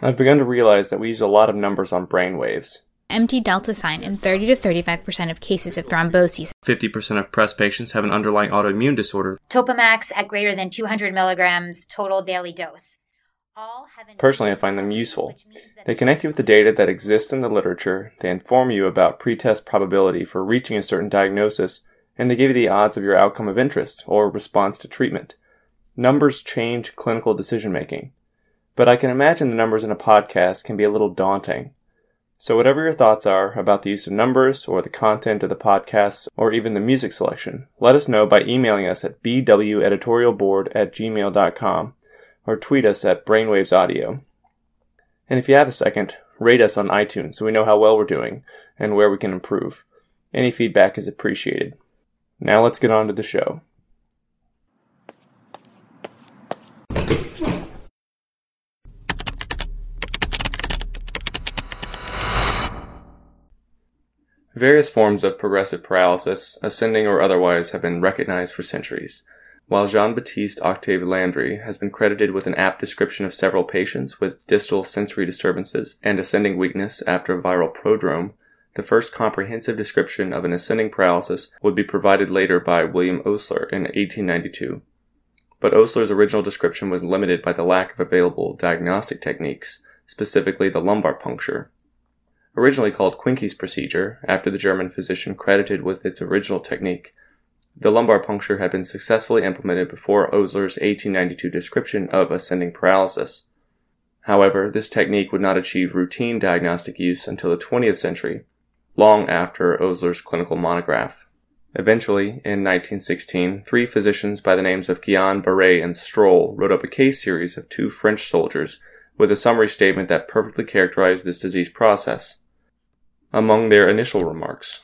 I've begun to realize that we use a lot of numbers on brain waves. empty delta sign in 30 to 35% of cases of thromboses. 50% of PRES patients have an underlying autoimmune disorder. Topamax at greater than 200 milligrams total daily dose. All have an- Personally, I find them useful. which means that They connect you with the data that exists in the literature, they inform you about pretest probability for reaching a certain diagnosis, and they give you the odds of your outcome of interest or response to treatment. Numbers change clinical decision making. But I can imagine the numbers in a podcast can be a little daunting. So, whatever your thoughts are about the use of numbers, or the content of the podcasts, or even the music selection, let us know by emailing us at bweditorialboard at gmail.com or tweet us at brainwavesaudio. And if you have a second, rate us on iTunes so we know how well we're doing and where we can improve. Any feedback is appreciated. Now let's get on to the show. Various forms of progressive paralysis, ascending or otherwise, have been recognized for centuries. While Jean Baptiste Octave Landry has been credited with an apt description of several patients with distal sensory disturbances and ascending weakness after a viral prodrome, the first comprehensive description of an ascending paralysis would be provided later by William Osler in 1892. But Osler's original description was limited by the lack of available diagnostic techniques, specifically the lumbar puncture. Originally called Quincke's procedure, after the German physician credited with its original technique, the lumbar puncture had been successfully implemented before Osler's 1892 description of ascending paralysis. However, this technique would not achieve routine diagnostic use until the 20th century, long after Osler's clinical monograph. Eventually, in 1916, three physicians by the names of Guillain Barré and Strohl wrote up a case series of two French soldiers with a summary statement that perfectly characterized this disease process. Among their initial remarks,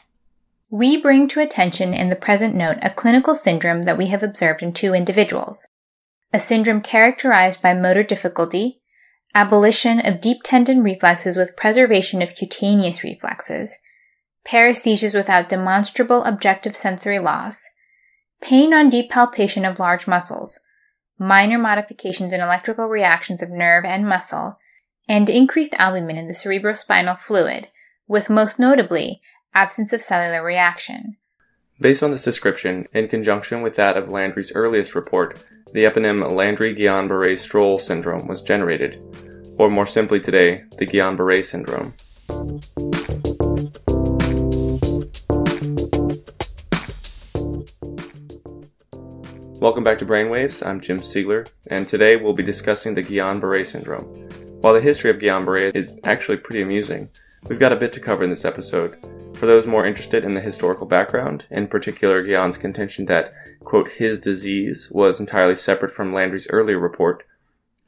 We bring to attention in the present note a clinical syndrome that we have observed in two individuals. A syndrome characterized by motor difficulty, abolition of deep tendon reflexes with preservation of cutaneous reflexes, paresthesias without demonstrable objective sensory loss, pain on deep palpation of large muscles, minor modifications in electrical reactions of nerve and muscle, and increased albumin in the cerebrospinal fluid, with most notably absence of cellular reaction. Based on this description, in conjunction with that of Landry's earliest report, the eponym Landry-Guillain-Barré Strohl syndrome was generated, or more simply today, the Guillain-Barré syndrome. Welcome back to Brainwaves. I'm Jim Siegler, and today we'll be discussing the Guillain-Barré syndrome. While the history of Guillain-Barré is actually pretty amusing, we've got a bit to cover in this episode. For those more interested in the historical background, in particular Guillain's contention that, quote, his disease was entirely separate from Landry's earlier report,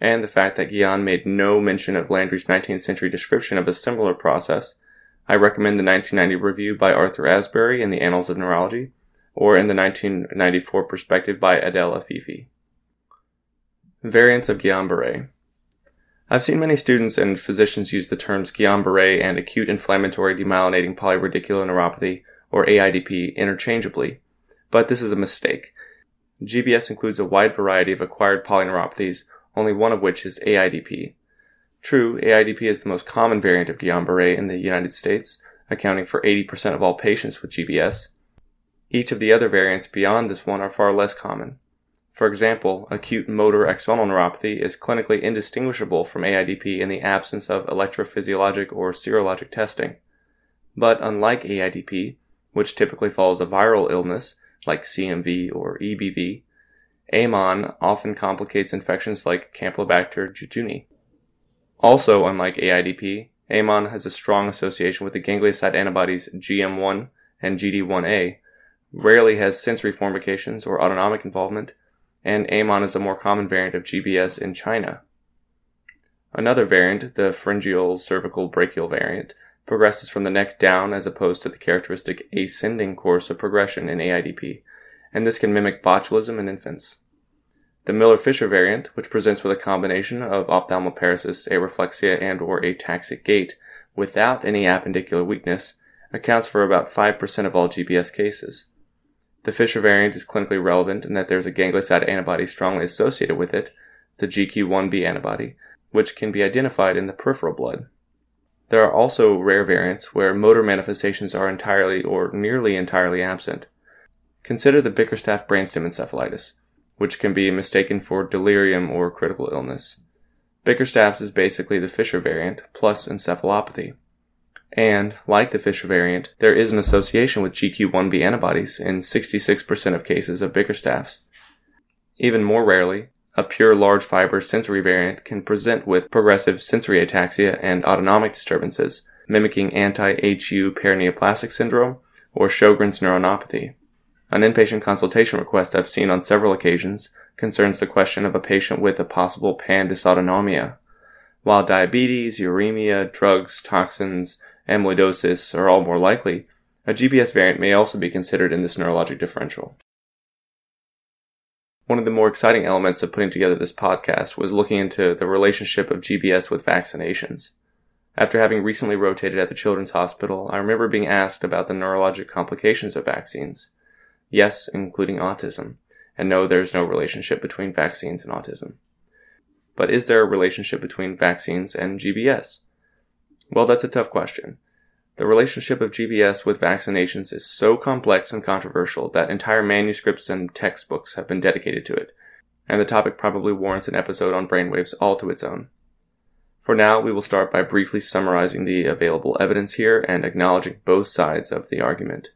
and the fact that Guillin made no mention of Landry's 19th century description of a similar process, I recommend the 1990 review by Arthur Asbury in the Annals of Neurology, or in the 1994 perspective by Adele Afifi. Variants of Guillain-Barré I've seen many students and physicians use the terms Guillain-Barré and acute inflammatory demyelinating polyradiculoneuropathy, or AIDP, interchangeably, but this is a mistake. GBS includes a wide variety of acquired polyneuropathies, only one of which is AIDP. True, AIDP is the most common variant of Guillain-Barré in the United States, accounting for 80% of all patients with GBS. Each of the other variants beyond this one are far less common. For example, acute motor axonal neuropathy is clinically indistinguishable from AIDP in the absence of electrophysiologic or serologic testing. But unlike AIDP, which typically follows a viral illness like CMV or EBV, AMAN often complicates infections like Campylobacter jejuni. Also, unlike AIDP, AMAN has a strong association with the ganglioside antibodies GM1 and GD1A, rarely has sensory formications or autonomic involvement, and AMAN is a more common variant of GBS in China. Another variant, the pharyngeal cervical brachial variant, progresses from the neck down as opposed to the characteristic ascending course of progression in AIDP, and this can mimic botulism in infants. The Miller-Fisher variant, which presents with a combination of ophthalmoparesis, areflexia, and or ataxic gait without any appendicular weakness, accounts for about 5% of all GBS cases. The Fisher variant is clinically relevant in that there's a ganglioside antibody strongly associated with it, the GQ1B antibody, which can be identified in the peripheral blood. There are also rare variants where motor manifestations are entirely or nearly entirely absent. Consider the Bickerstaff brainstem encephalitis, which can be mistaken for delirium or critical illness. Bickerstaff's is basically the Fisher variant plus encephalopathy. And, like the Fisher variant, there is an association with GQ1B antibodies in 66% of cases of Bickerstaff's. Even more rarely, a pure large fiber sensory variant can present with progressive sensory ataxia and autonomic disturbances, mimicking anti-HU paraneoplastic syndrome or Sjogren's neuronopathy. An inpatient consultation request I've seen on several occasions concerns the question of a patient with a possible pan dysautonomia. While diabetes, uremia, drugs, toxins, amyloidosis are all more likely, a GBS variant may also be considered in this neurologic differential. One of the more exciting elements of putting together this podcast was looking into the relationship of GBS with vaccinations. After having recently rotated at the Children's Hospital, I remember being asked about the neurologic complications of vaccines. Yes, including autism. And no, there is no relationship between vaccines and autism. But is there a relationship between vaccines and GBS? Well, that's a tough question. The relationship of GBS with vaccinations is so complex and controversial that entire manuscripts and textbooks have been dedicated to it, and the topic probably warrants an episode on brainwaves all to its own. For now, we will start by briefly summarizing the available evidence here and acknowledging both sides of the argument.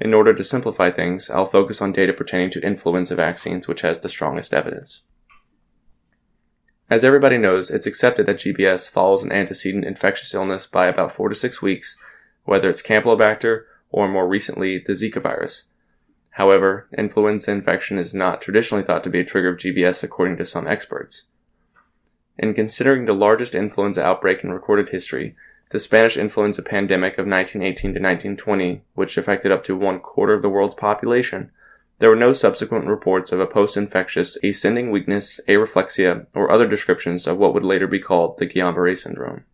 In order to simplify things, I'll focus on data pertaining to influenza vaccines, which has the strongest evidence. As everybody knows, it's accepted that GBS follows an antecedent infectious illness by about four to six weeks, whether it's Campylobacter or more recently the Zika virus. However, influenza infection is not traditionally thought to be a trigger of GBS according to some experts. In considering the largest influenza outbreak in recorded history, the Spanish influenza pandemic of 1918 to 1920, which affected up to one quarter of the world's population, there were no subsequent reports of a post-infectious ascending weakness, areflexia, or other descriptions of what would later be called the Guillain-Barré syndrome.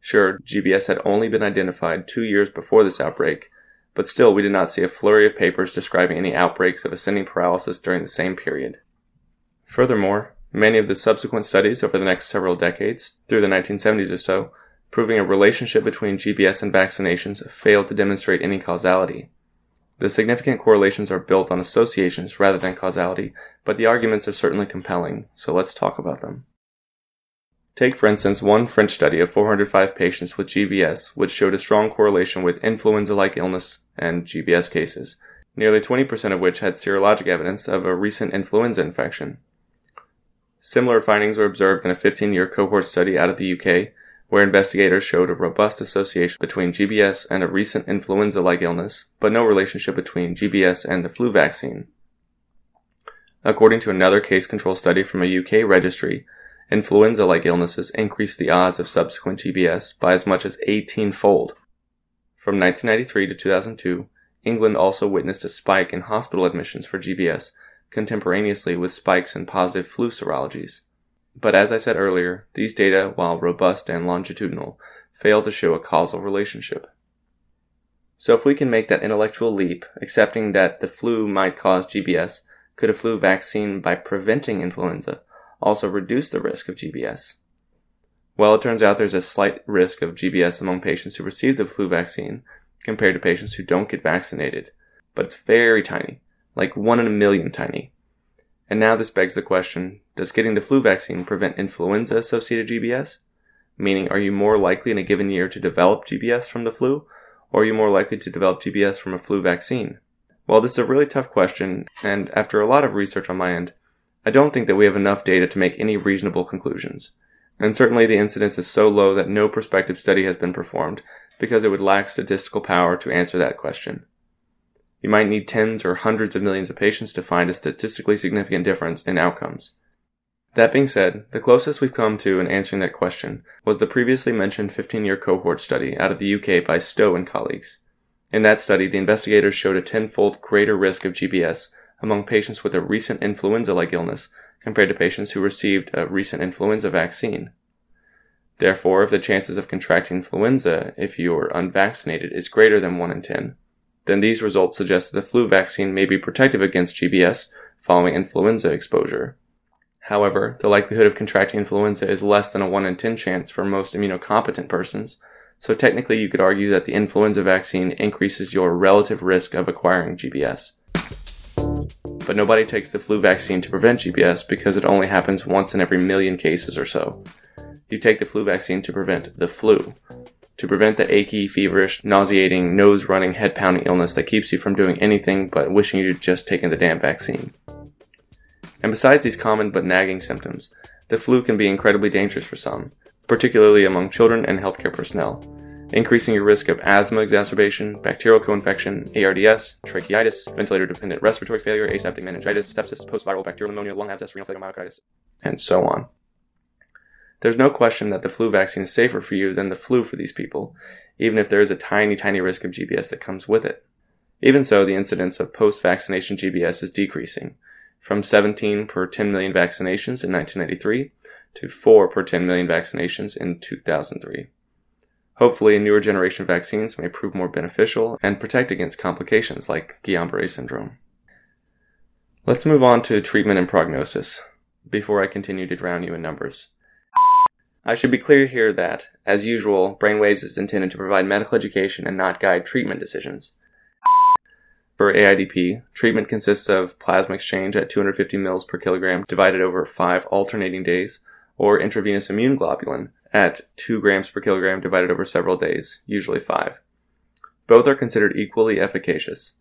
Sure, GBS had only been identified two years before this outbreak, but still we did not see a flurry of papers describing any outbreaks of ascending paralysis during the same period. Furthermore, many of the subsequent studies over the next several decades, through the 1970s or so, proving a relationship between GBS and vaccinations failed to demonstrate any causality. The significant correlations are built on associations rather than causality, but the arguments are certainly compelling, so let's talk about them. Take, for instance, one French study of 405 patients with GBS, which showed a strong correlation with influenza like illness and GBS cases, nearly 20% of which had serologic evidence of a recent influenza infection. Similar findings were observed in a 15 year cohort study out of the UK, where investigators showed a robust association between GBS and a recent influenza like illness, but no relationship between GBS and the flu vaccine. According to another case control study from a UK registry, influenza like illnesses increased the odds of subsequent GBS by as much as 18 fold. From 1993 to 2002, England also witnessed a spike in hospital admissions for GBS contemporaneously with spikes in positive flu serologies. But as I said earlier, these data, while robust and longitudinal, fail to show a causal relationship. So if we can make that intellectual leap, accepting that the flu might cause GBS, could a flu vaccine, by preventing influenza, also reduce the risk of GBS? Well, it turns out there's a slight risk of GBS among patients who receive the flu vaccine compared to patients who don't get vaccinated, but it's very tiny, like one in a million tiny. And now this begs the question Does getting the flu vaccine prevent influenza associated GBS? Meaning, are you more likely in a given year to develop GBS from the flu, or are you more likely to develop GBS from a flu vaccine? Well, this is a really tough question, and after a lot of research on my end, I don't think that we have enough data to make any reasonable conclusions. And certainly the incidence is so low that no prospective study has been performed because it would lack statistical power to answer that question. You might need tens or hundreds of millions of patients to find a statistically significant difference in outcomes. That being said, the closest we've come to in answering that question was the previously mentioned 15 year cohort study out of the UK by Stowe and colleagues. In that study, the investigators showed a tenfold greater risk of GBS among patients with a recent influenza like illness compared to patients who received a recent influenza vaccine. Therefore, if the chances of contracting influenza if you are unvaccinated is greater than 1 in 10, then these results suggest that the flu vaccine may be protective against GBS following influenza exposure. However, the likelihood of contracting influenza is less than a 1 in 10 chance for most immunocompetent persons, so technically you could argue that the influenza vaccine increases your relative risk of acquiring GBS. But nobody takes the flu vaccine to prevent GBS because it only happens once in every million cases or so. You take the flu vaccine to prevent the flu, to prevent the achy, feverish, nauseating, nose running, head pounding illness that keeps you from doing anything but wishing you'd just taken the damn vaccine. And besides these common but nagging symptoms, the flu can be incredibly dangerous for some, particularly among children and healthcare personnel, increasing your risk of asthma exacerbation, bacterial co-infection, ARDS, tracheitis, ventilator-dependent respiratory failure, aseptic meningitis, sepsis, post-viral bacterial pneumonia, lung abscess, renal failure, myocarditis, and so on. There's no question that the flu vaccine is safer for you than the flu for these people, even if there is a tiny, tiny risk of GBS that comes with it. Even so, the incidence of post-vaccination GBS is decreasing, from 17 per 10 million vaccinations in 1993 to 4 per 10 million vaccinations in 2003. Hopefully, newer generation vaccines may prove more beneficial and protect against complications like Guillain-Barré syndrome. Let's move on to treatment and prognosis before I continue to drown you in numbers. I should be clear here that, as usual, Brainwaves is intended to provide medical education and not guide treatment decisions. For AIDP, treatment consists of plasma exchange at 250 ml per kilogram divided over five alternating days, or intravenous immune globulin at 2 grams per kilogram divided over several days, usually 5. Both are considered equally efficacious.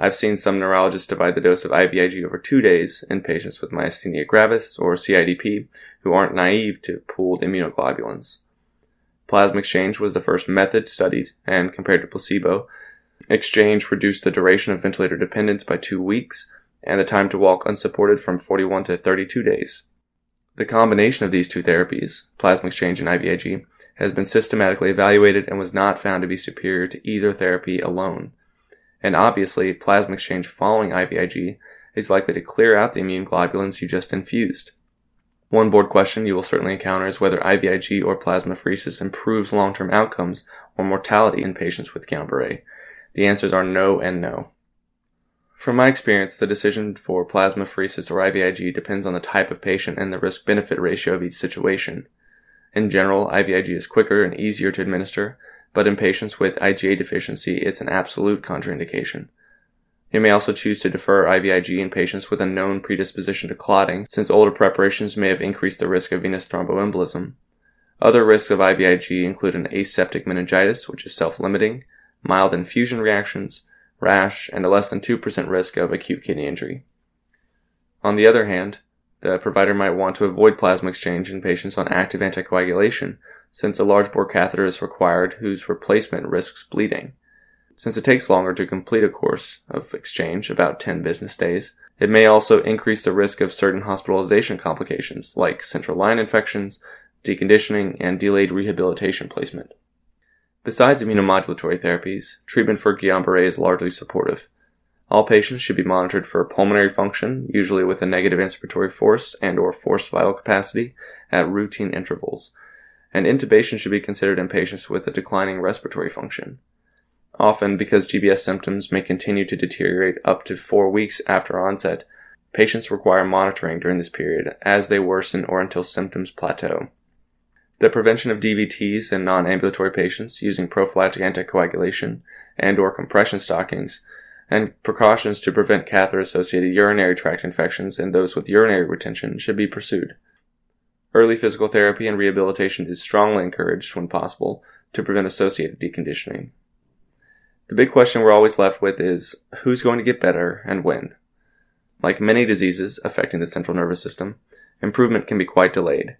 I've seen some neurologists divide the dose of IVIG over two days in patients with myasthenia gravis or CIDP who aren't naive to pooled immunoglobulins. Plasma exchange was the first method studied, and compared to placebo, exchange reduced the duration of ventilator dependence by two weeks and the time to walk unsupported from 41 to 32 days. The combination of these two therapies, plasma exchange and IVIG, has been systematically evaluated and was not found to be superior to either therapy alone. And obviously, plasma exchange following IVIG is likely to clear out the immune globulins you just infused. One board question you will certainly encounter is whether IVIG or plasmapheresis improves long-term outcomes or mortality in patients with Guillain-Barré. The answers are no and no. From my experience, the decision for plasmapheresis or IVIG depends on the type of patient and the risk benefit ratio of each situation. In general, IVIG is quicker and easier to administer, but in patients with IgA deficiency, it's an absolute contraindication. You may also choose to defer IVIG in patients with a known predisposition to clotting, since older preparations may have increased the risk of venous thromboembolism. Other risks of IVIG include an aseptic meningitis, which is self-limiting, mild infusion reactions, rash, and a less than 2% risk of acute kidney injury. On the other hand, the provider might want to avoid plasma exchange in patients on active anticoagulation, since a large bore catheter is required whose replacement risks bleeding. Since it takes longer to complete a course of exchange, about 10 business days, it may also increase the risk of certain hospitalization complications like central line infections, deconditioning, and delayed rehabilitation placement. Besides immunomodulatory therapies, treatment for Guillain-Barré is largely supportive. All patients should be monitored for pulmonary function, usually with a negative inspiratory force and or forced vital capacity at routine intervals. And intubation should be considered in patients with a declining respiratory function. Often, because GBS symptoms may continue to deteriorate up to four weeks after onset, patients require monitoring during this period as they worsen or until symptoms plateau. The prevention of DVTs in non-ambulatory patients using prophylactic anticoagulation and or compression stockings and precautions to prevent catheter-associated urinary tract infections in those with urinary retention should be pursued. Early physical therapy and rehabilitation is strongly encouraged when possible to prevent associated deconditioning. The big question we're always left with is who's going to get better and when? Like many diseases affecting the central nervous system, improvement can be quite delayed.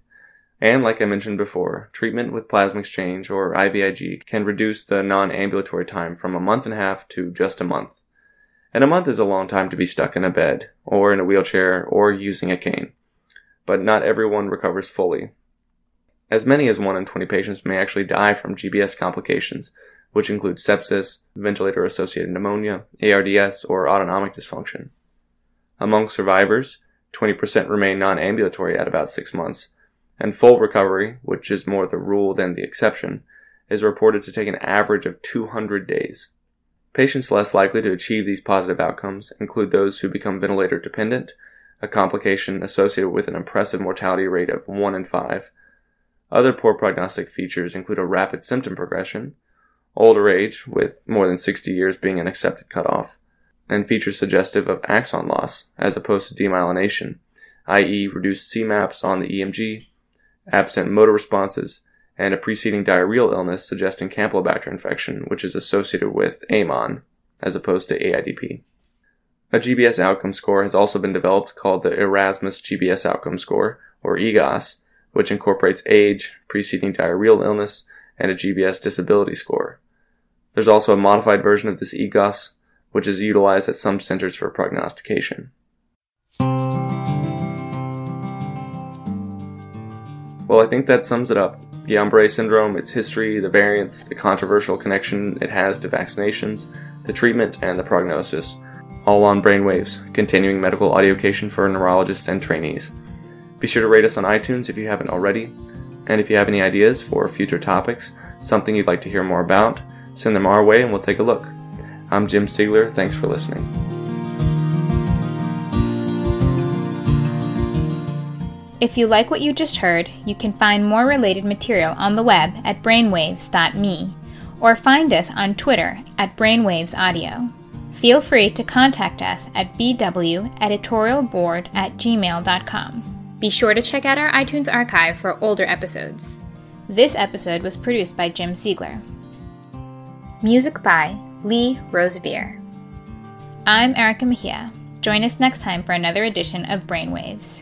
And like I mentioned before, treatment with plasma exchange or IVIG can reduce the non-ambulatory time from a month and a half to just a month. And a month is a long time to be stuck in a bed, or in a wheelchair, or using a cane. But not everyone recovers fully. As many as 1 in 20 patients may actually die from GBS complications, which include sepsis, ventilator associated pneumonia, ARDS, or autonomic dysfunction. Among survivors, 20% remain non ambulatory at about 6 months, and full recovery, which is more the rule than the exception, is reported to take an average of 200 days. Patients less likely to achieve these positive outcomes include those who become ventilator dependent, a complication associated with an impressive mortality rate of 1 in 5. Other poor prognostic features include a rapid symptom progression, older age, with more than 60 years being an accepted cutoff, and features suggestive of axon loss as opposed to demyelination, i.e., reduced CMAPs on the EMG, absent motor responses, and a preceding diarrheal illness suggesting Campylobacter infection, which is associated with AMAN as opposed to AIDP. A GBS outcome score has also been developed called the Erasmus GBS outcome score, or EGOS, which incorporates age, preceding diarrheal illness, and a GBS disability score. There's also a modified version of this EGOS, which is utilized at some centers for prognostication. Well, I think that sums it up. Guillain-Barré syndrome, its history, the variants, the controversial connection it has to vaccinations, the treatment, and the prognosis, all on Brainwaves, continuing medical audiocation for neurologists and trainees. Be sure to rate us on iTunes if you haven't already, and if you have any ideas for future topics, something you'd like to hear more about, send them our way and we'll take a look. I'm Jim Siegler. Thanks for listening. If you like what you just heard, you can find more related material on the web at brainwaves.me or find us on Twitter at brainwavesaudio. Feel free to contact us at bweditorialboard at gmail.com. Be sure to check out our iTunes archive for older episodes. This episode was produced by Jim Siegler. Music by Lee Rosevere. I'm Erica Mejia. Join us next time for another edition of Brainwaves.